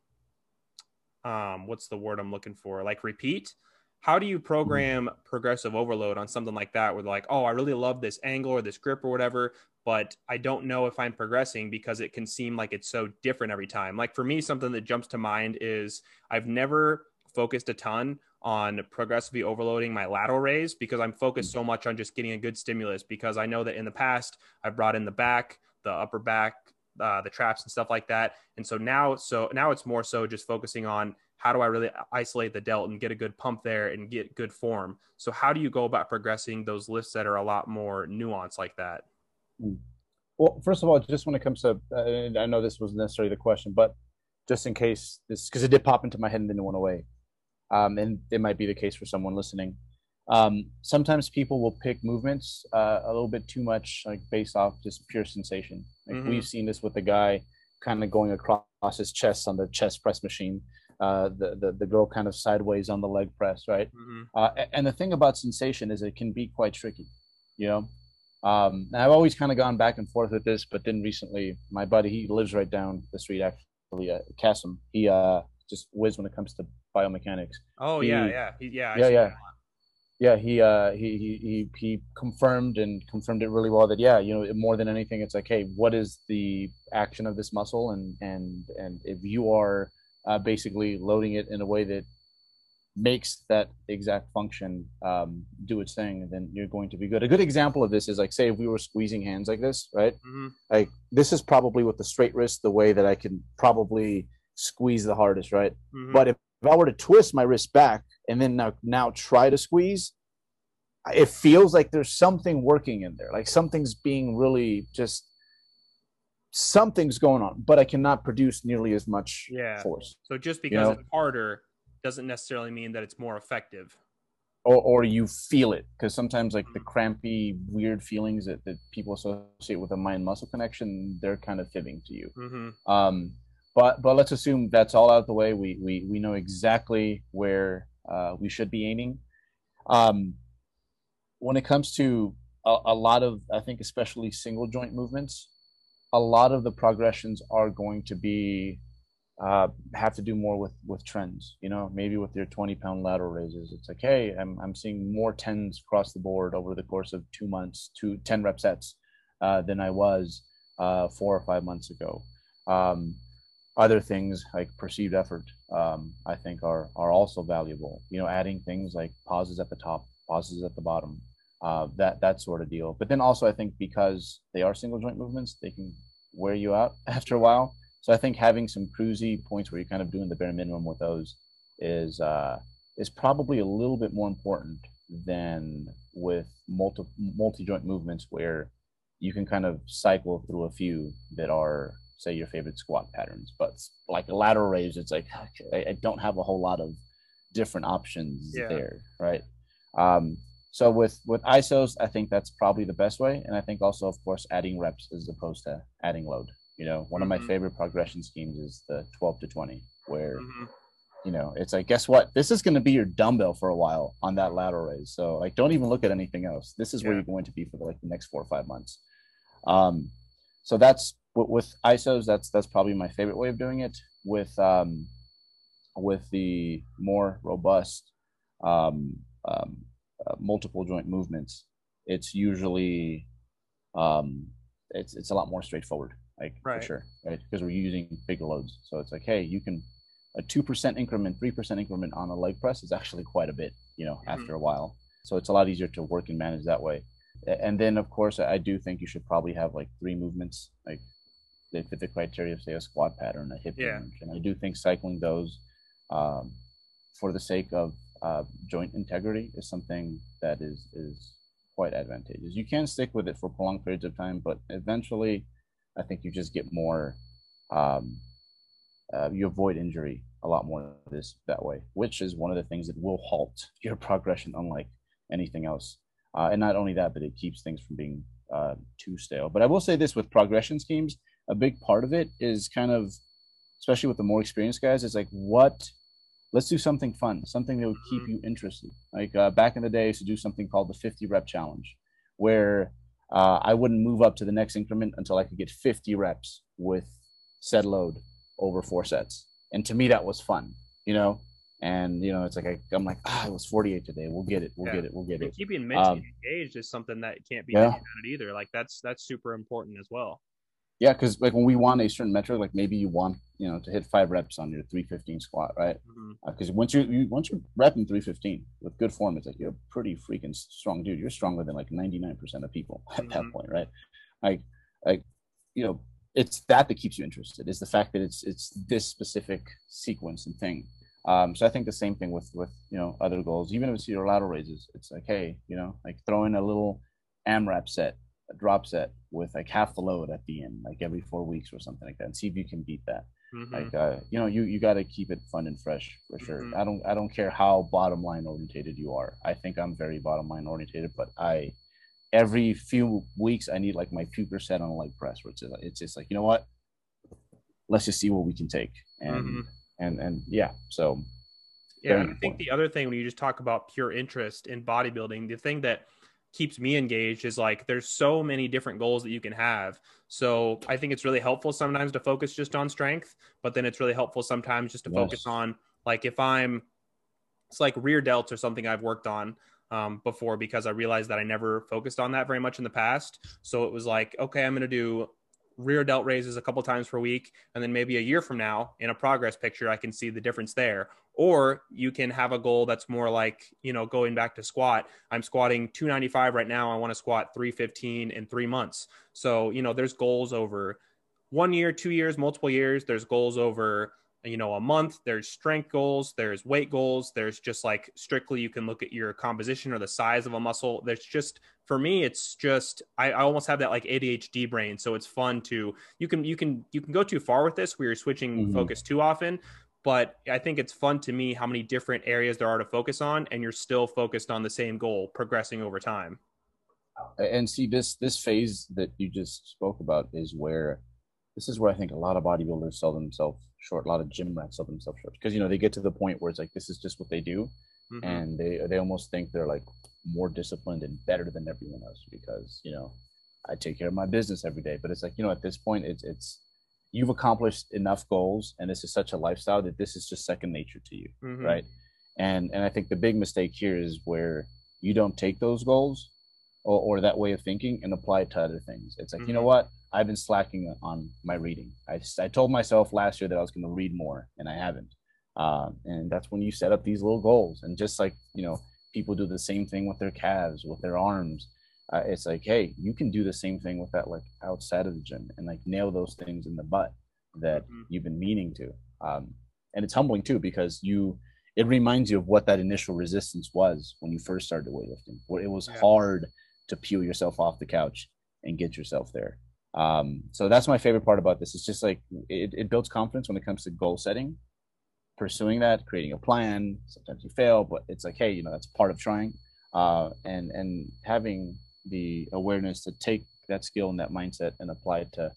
um what's the word i'm looking for like repeat how do you program progressive overload on something like that? Where like, oh, I really love this angle or this grip or whatever, but I don't know if I'm progressing because it can seem like it's so different every time. Like for me, something that jumps to mind is I've never focused a ton on progressively overloading my lateral raise because I'm focused so much on just getting a good stimulus because I know that in the past I brought in the back, the upper back, uh, the traps and stuff like that. And so now, so now it's more so just focusing on how do I really isolate the delt and get a good pump there and get good form. So how do you go about progressing those lifts that are a lot more nuanced like that? Hmm. Well, first of all, just when it comes to, uh, I know this wasn't necessarily the question, but just in case this, because it did pop into my head and then it went away um, and it might be the case for someone listening. Um, sometimes people will pick movements uh, a little bit too much, like based off just pure sensation. Like mm-hmm. we've seen this with the guy kind of going across his chest on the chest press machine. Uh, the, the the girl kind of sideways on the leg press, right? Mm-hmm. Uh, and the thing about sensation is it can be quite tricky, you know. Um, I've always kind of gone back and forth with this, but then recently, my buddy he lives right down the street actually, uh, Kasim. He uh, just whiz when it comes to biomechanics. Oh he, yeah, yeah, he, yeah, yeah, yeah. Yeah, he uh he, he he confirmed and confirmed it really well that yeah, you know, more than anything, it's like, hey, what is the action of this muscle, and and and if you are uh, basically loading it in a way that makes that exact function um, do its thing, then you're going to be good. A good example of this is like, say, if we were squeezing hands like this, right? Mm-hmm. Like this is probably with the straight wrist the way that I can probably squeeze the hardest, right? Mm-hmm. But if, if I were to twist my wrist back and then now now try to squeeze, it feels like there's something working in there, like something's being really just something's going on, but I cannot produce nearly as much yeah. force. So just because you know? it's harder doesn't necessarily mean that it's more effective. Or, or you feel it because sometimes like the mm-hmm. crampy weird feelings that, that people associate with a mind muscle connection they're kind of fibbing to you mm-hmm. um, but but let's assume that's all out of the way. We we we know exactly where uh, we should be aiming. Um, when it comes to a, a, lot of, I think, especially single joint movements, a lot of the progressions are going to be uh, have to do more with with trends. You know, maybe with your 20 pound lateral raises, it's like, hey, I'm I'm seeing more tens across the board over the course of two months, two 10 rep sets uh, than I was uh, four or five months ago. Um, other things like perceived effort um, i think are are also valuable. You know adding things like pauses at the top pauses at the bottom uh, that that sort of deal. But then also i think because they are single joint movements they can wear you out after a while. So i think having some cruisy points where you're kind of doing the bare minimum with those is uh, is probably a little bit more important than with multi multi joint movements where you can kind of cycle through a few that are say your favorite squat patterns. But like a lateral raise, it's like okay, I, don't have a whole lot of different options yeah. there, right? Um, so with with isos, I think that's probably the best way, and I think also, of course, adding reps as opposed to adding load. You know, one mm-hmm. of my mm-hmm. favorite progression schemes is the 12 to 20, where mm-hmm. you know it's like, guess what? This is going to be your dumbbell for a while on that lateral raise. So like, don't even look at anything else. This is yeah. where you're going to be for the, like the next four or five months. Um, so that's with, with isos that's that's probably my favorite way of doing it. With um, with the more robust um, um, uh, multiple joint movements it's usually um, it's it's a lot more straightforward like right. for sure right? Because we're using bigger loads. So it's like hey you can a 2% increment 3% increment on a leg press is actually quite a bit you know mm-hmm. after a while. So it's a lot easier to work and manage that way. And then of course i do think you should probably have like three movements like they fit the criteria of say a squat pattern, a hip yeah. hinge, and I do think cycling those um, for the sake of uh, joint integrity is something that is is quite advantageous. You can stick with it for prolonged periods of time, but eventually, I think you just get more. Um, uh, you avoid injury a lot more this that way, which is one of the things that will halt your progression, unlike anything else. Uh, and not only that, but it keeps things from being uh, too stale. But I will say this with progression schemes, a big part of it is kind of, especially with the more experienced guys, is like what. Let's do something fun, something that would keep mm-hmm. you interested. Like uh, back in the day, I used to do something called the 50 rep challenge, where uh, I wouldn't move up to the next increment until I could get 50 reps with said load over four sets. And to me, that was fun, you know. and you know it's like I, am like ah it was 48 today we'll get it we'll yeah. get it we'll get and it keeping mentally um, engaged is something that can't be yeah. either like that's that's super important as well yeah because like when we want a certain metric like maybe you want you know to hit five reps on your 315 squat right because mm-hmm. uh, once you, you once you're repping 315 with good form it's like you're a pretty freaking strong dude you're stronger than like 99% of people at mm-hmm. that point right like like you know it's that that keeps you interested is the fact that it's it's this specific sequence and thing um, so I think the same thing with with you know other goals. Even if it's your lateral raises, it's like hey, you know, like throw in a little AMRAP set, a drop set with like half the load at the end, like every four weeks or something like that, and see if you can beat that. Mm-hmm. Like uh, you know, you you got to keep it fun and fresh for sure. Mm-hmm. I don't I don't care how bottom line orientated you are. I think I'm very bottom line orientated, but I every few weeks I need like my puker set on a leg press, which is it's just like you know what, let's just see what we can take and. Mm-hmm and and yeah so yeah i think the other thing when you just talk about pure interest in bodybuilding the thing that keeps me engaged is like there's so many different goals that you can have so i think it's really helpful sometimes to focus just on strength but then it's really helpful sometimes just to yes. focus on like if i'm it's like rear delts or something i've worked on um, before because I realized that I never focused on that very much in the past. So it was like, okay, I'm going to do rear delt raises a couple times per week and then maybe a year from now in a progress picture i can see the difference there or you can have a goal that's more like you know going back to squat. I'm squatting 295 right now. I want to squat 315 in 3 months. So you know there's goals over 1 year 2 years multiple years. There's goals over you know a month. There's strength goals. There's weight goals. There's just like strictly you can look at your composition or the size of a muscle. There's just for me it's just I, I almost have that like adhd brain. So it's fun to you can you can you can go too far with this where you're switching mm-hmm. focus too often but i think it's fun to me how many different areas there are to focus on and you're still focused on the same goal progressing over time and see this this phase that you just spoke about is where this is where I think a lot of bodybuilders sell themselves short. A lot of gym rats sell themselves short because you know they get to the point where it's like this is just what they do, mm-hmm. and they they almost think they're like more disciplined and better than everyone else because you know I take care of my business every day. But it's like you know at this point it's it's you've accomplished enough goals and this is such a lifestyle that this is just second nature to you, mm-hmm. right? And and I think the big mistake here is where you don't take those goals or, or that way of thinking and apply it to other things. It's like, mm-hmm. you know mm-hmm. what? I've been slacking on my reading. I, I told myself last year that I was going to read more, and I haven't. Um, and that's when you set up these little goals. And just like, you know, people do the same thing with their calves, with their arms. Uh, it's like, hey, you can do the same thing with that, like outside of the gym, and like nail those things in the butt that mm-hmm. you've been meaning to. Um, and it's humbling too because you, it reminds you of what that initial resistance was when you first started weightlifting. Where it was yeah. hard to peel yourself off the couch and get yourself there. Um, so that's my favorite part about this. It's just like it, it builds confidence when it comes to goal setting, pursuing that, creating a plan. Sometimes you fail, but it's like, hey, you know, that's part of trying. Uh, and and having the awareness to take that skill and that mindset and apply it to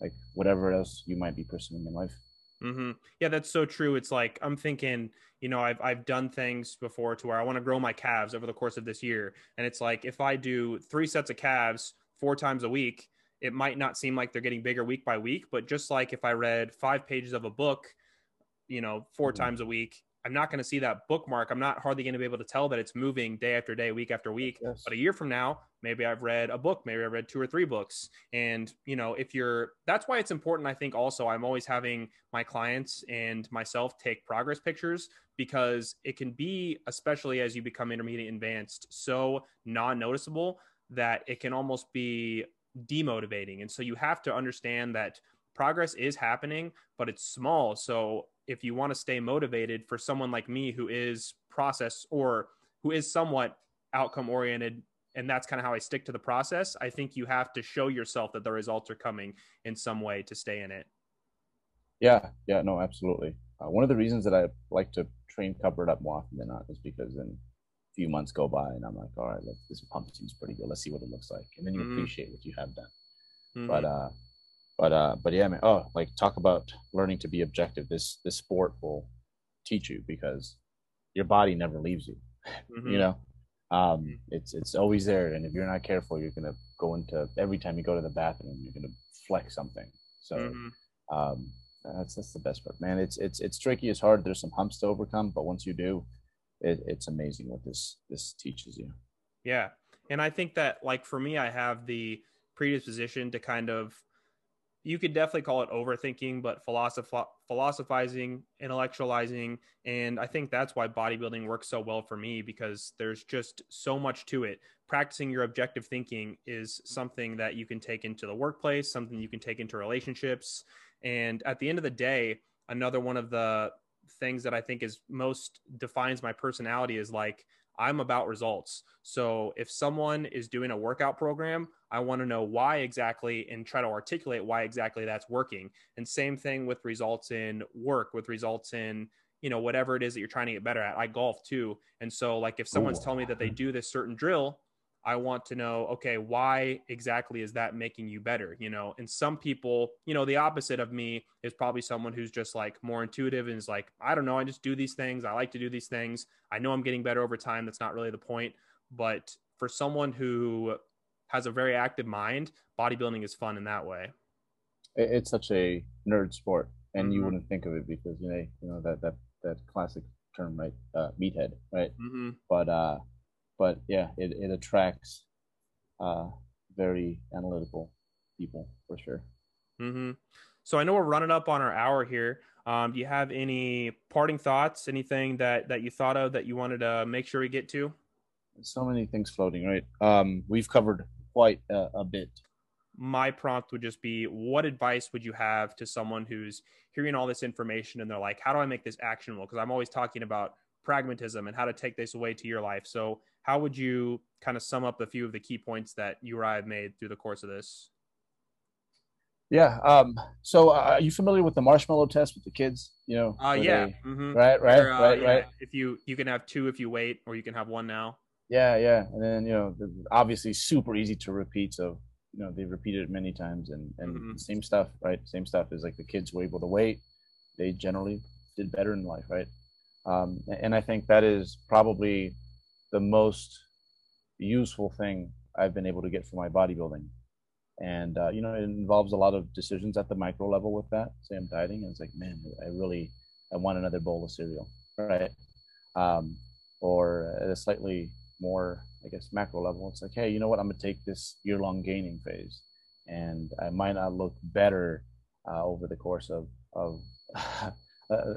like whatever else you might be pursuing in life. Mm-hmm. Yeah, that's so true. It's like I'm thinking, you know, I've I've done things before to where I want to grow my calves over the course of this year, and it's like if I do three sets of calves four times a week, it might not seem like they're getting bigger week by week, but just like if I read five pages of a book, you know, 4 mm-hmm. times a week, I'm not going to see that bookmark. I'm not hardly going to be able to tell that it's moving day after day, week after week. Yes. But a year from now, maybe I've read a book, maybe I've read two or three books. And, you know, if you're, that's why it's important. I think also I'm always having my clients and myself take progress pictures because it can be, especially as you become intermediate advanced, so non noticeable that it can almost be demotivating. And so you have to understand that progress is happening, but it's small. So if you want to stay motivated for someone like me who is process or who is somewhat outcome oriented and that's kind of how I stick to the process. I think you have to show yourself that the results are coming in some way to stay in it. Yeah, yeah, no, absolutely. Uh, one of the reasons that I like to train covered up more often than not is because then a few months go by and I'm like, all right, this pump seems pretty good. Let's see what it looks like, and then you mm-hmm. appreciate what you have done. Mm-hmm. But uh, but uh but yeah man oh like talk about learning to be objective this this sport will teach you because your body never leaves you mm-hmm. you know um it's it's always there and if you're not careful you're gonna go into every time you go to the bathroom you're gonna flex something so mm-hmm. um That's that's the best part, man. It's it's it's tricky. It's hard. There's some humps to overcome, but once you do, it, it's amazing what this this teaches you. Yeah, and I think that like for me, I have the predisposition to kind of you could definitely call it overthinking, but philosoph- philosophizing, intellectualizing. And I think that's why bodybuilding works so well for me because there's just so much to it. Practicing your objective thinking is something that you can take into the workplace, something you can take into relationships. And at the end of the day, another one of the things that I think is most defines my personality is like I'm about results. So if someone is doing a workout program, I want to know why exactly and try to articulate why exactly that's working. And same thing with results in work, with results in, you know, whatever it is that you're trying to get better at. I golf too. And so like if someone's telling me that they do this certain drill, I want to know, okay, why exactly is that making you better? You know, and some people, you know, the opposite of me is probably someone who's just like more intuitive and is like, I don't know, I just do these things. I like to do these things. I know I'm getting better over time. That's not really the point. But for someone who has a very active mind, bodybuilding is fun in that way. It's such a nerd sport, and mm-hmm. you wouldn't think of it because you know, you know that that that classic term, right? Uh, meathead, right? Mm-hmm. But uh, but yeah, it, it attracts uh, very analytical people for sure. Mm-hmm. So I know we're running up on our hour here. Um, do you have any parting thoughts? Anything that that you thought of that you wanted to make sure we get to? So many things floating, right? Um, we've covered quite a, a bit. My prompt would just be what advice would you have to someone who's hearing all this information and they're like, how do I make this actionable? Because I'm always talking about pragmatism and how to take this away to your life. So, how would you kind of sum up a few of the key points that you or I have made through the course of this? Yeah. Um, so, uh, are you familiar with the marshmallow test with the kids? You know. Uh, yeah. They, mm-hmm. Right. Right. uh, right. Yeah. Right. If you you can have two if you wait, or you can have one now. Yeah, yeah, and then you know, obviously super easy to repeat. So you know, they've repeated it many times, and and mm-hmm. same stuff, right? Same stuff is like the kids were able to wait. They generally did better in life, right? Um, and I think that is probably the most useful thing I've been able to get for my bodybuilding. And uh, you know, it involves a lot of decisions at the micro level with that. Say I'm dieting, and it's like, man, I really I want another bowl of cereal, right? Um, or at a slightly more, I guess, macro level. It's like, hey, you know what? I'm gonna take this year-long gaining phase, and I might not look better uh, over the course of of uh,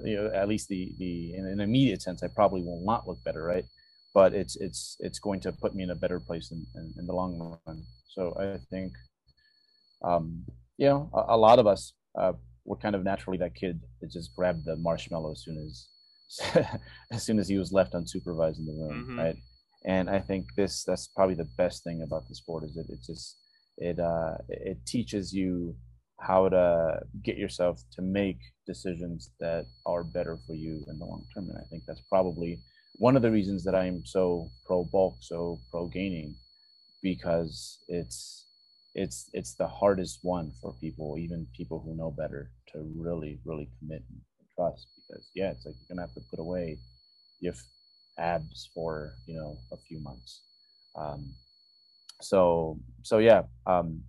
you know at least the the in an immediate sense, I probably will not look better, right? But it's it's it's going to put me in a better place in, in, in the long run. So I think, um, you know, a, a lot of us uh, were kind of naturally that kid that just grabbed the marshmallow as soon as as soon as he was left unsupervised in the room, mm-hmm. right? and I think this that's probably the best thing about the sport is that it just it uh, it teaches you how to get yourself to make decisions that are better for you in the long term, and I think that's probably one of the reasons that I'm so pro bulk, so pro gaining, because it's it's it's the hardest one for people, even people who know better, to really really commit and trust. Because yeah, it's like you're gonna have to put away your abs for you know a few months um, so so yeah um,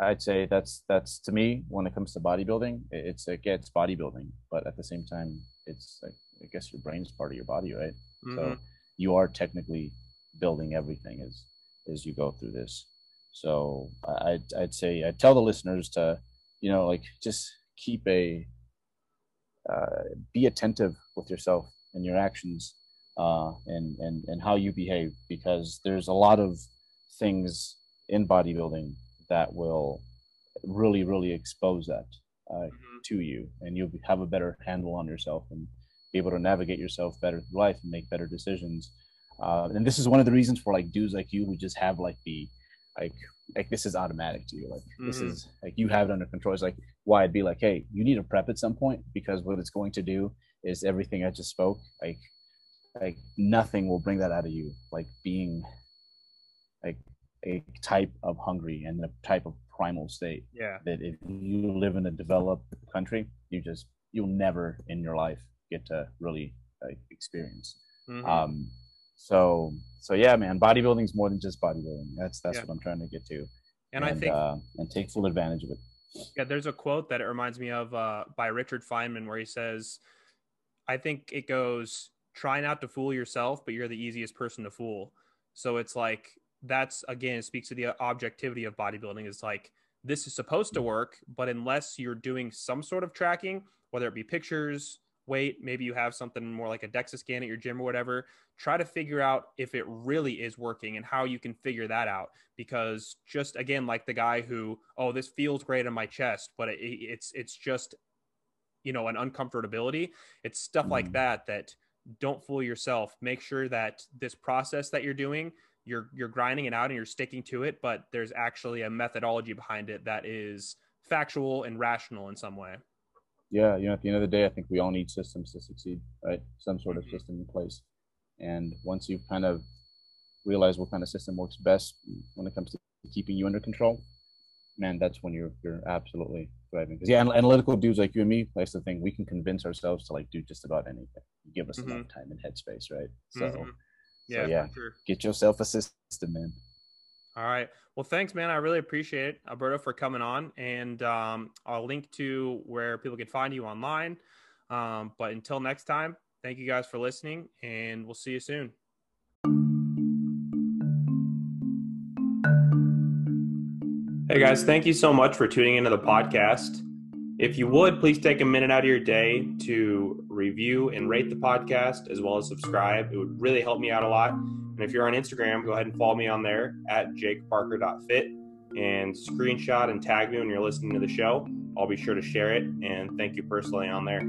i'd say that's that's to me when it comes to bodybuilding it's yeah, it's bodybuilding but at the same time it's like i guess your brain is part of your body right mm-hmm. so you are technically building everything as as you go through this so i'd i'd say i tell the listeners to you know like just keep a uh, be attentive with yourself and your actions uh, and and and how you behave because there's a lot of things in bodybuilding that will really really expose that uh, mm-hmm. to you and you'll have a better handle on yourself and be able to navigate yourself better through life and make better decisions uh, and this is one of the reasons for like dudes like you who just have like the like like this is automatic to you like mm-hmm. this is like you have it under control it's like why i'd be like hey you need to prep at some point because what it's going to do is everything I just spoke. Like, like nothing will bring that out of you. Like being like a type of hungry and a type of primal state. Yeah. That if you live in a developed country, you just you'll never in your life get to really like experience. Mm-hmm. Um. So so yeah, man. Bodybuilding is more than just bodybuilding. That's that's yeah. what I'm trying to get to. And, and I think uh, and take full advantage of it Yeah, there's a quote that it reminds me of uh, by Richard Feynman where he says, I think it goes, try not to fool yourself, but you're the easiest person to fool. So it's like, that's again, it speaks to the objectivity of bodybuilding. Is like, this is supposed to work, but unless you're doing some sort of tracking, whether it be pictures, weight, maybe you have something more like a DEXA scan at your gym or whatever, try to figure out if it really is working and how you can figure that out. Because just again, like the guy who, oh, this feels great on my chest, but it, it's it's just you know an uncomfortability. It's stuff like mm-hmm. that that don't fool yourself. Make sure that this process that you're doing, you're you're grinding it out and you're sticking to it, but there's actually a methodology behind it that is factual and rational in some way yeah, you know, at the end of the day, I think we all need systems to succeed, right? Some sort of mm-hmm. system in place. And once you kind of realize what kind of system works best when it comes to keeping you under control, man, that's when you're you're absolutely thriving. Because yeah, analytical dudes like you and me, that's the thing. We can convince ourselves to like do just about anything. Give us mm-hmm. enough time and headspace, right? So, mm-hmm. yeah, so, yeah, sure. get yourself a system, man. All right. Well, thanks, man. I really appreciate it, Alberto, for coming on. And um, I'll link to where people can find you online. Um, but until next time, thank you guys for listening, and we'll see you soon. Hey, guys. Thank you so much for tuning into the podcast. If you would, please take a minute out of your day to review and rate the podcast as well as subscribe. It would really help me out a lot. And if you're on Instagram, go ahead and follow me on there at jakeparker.fit and screenshot and tag me when you're listening to the show. I'll be sure to share it and thank you personally on there.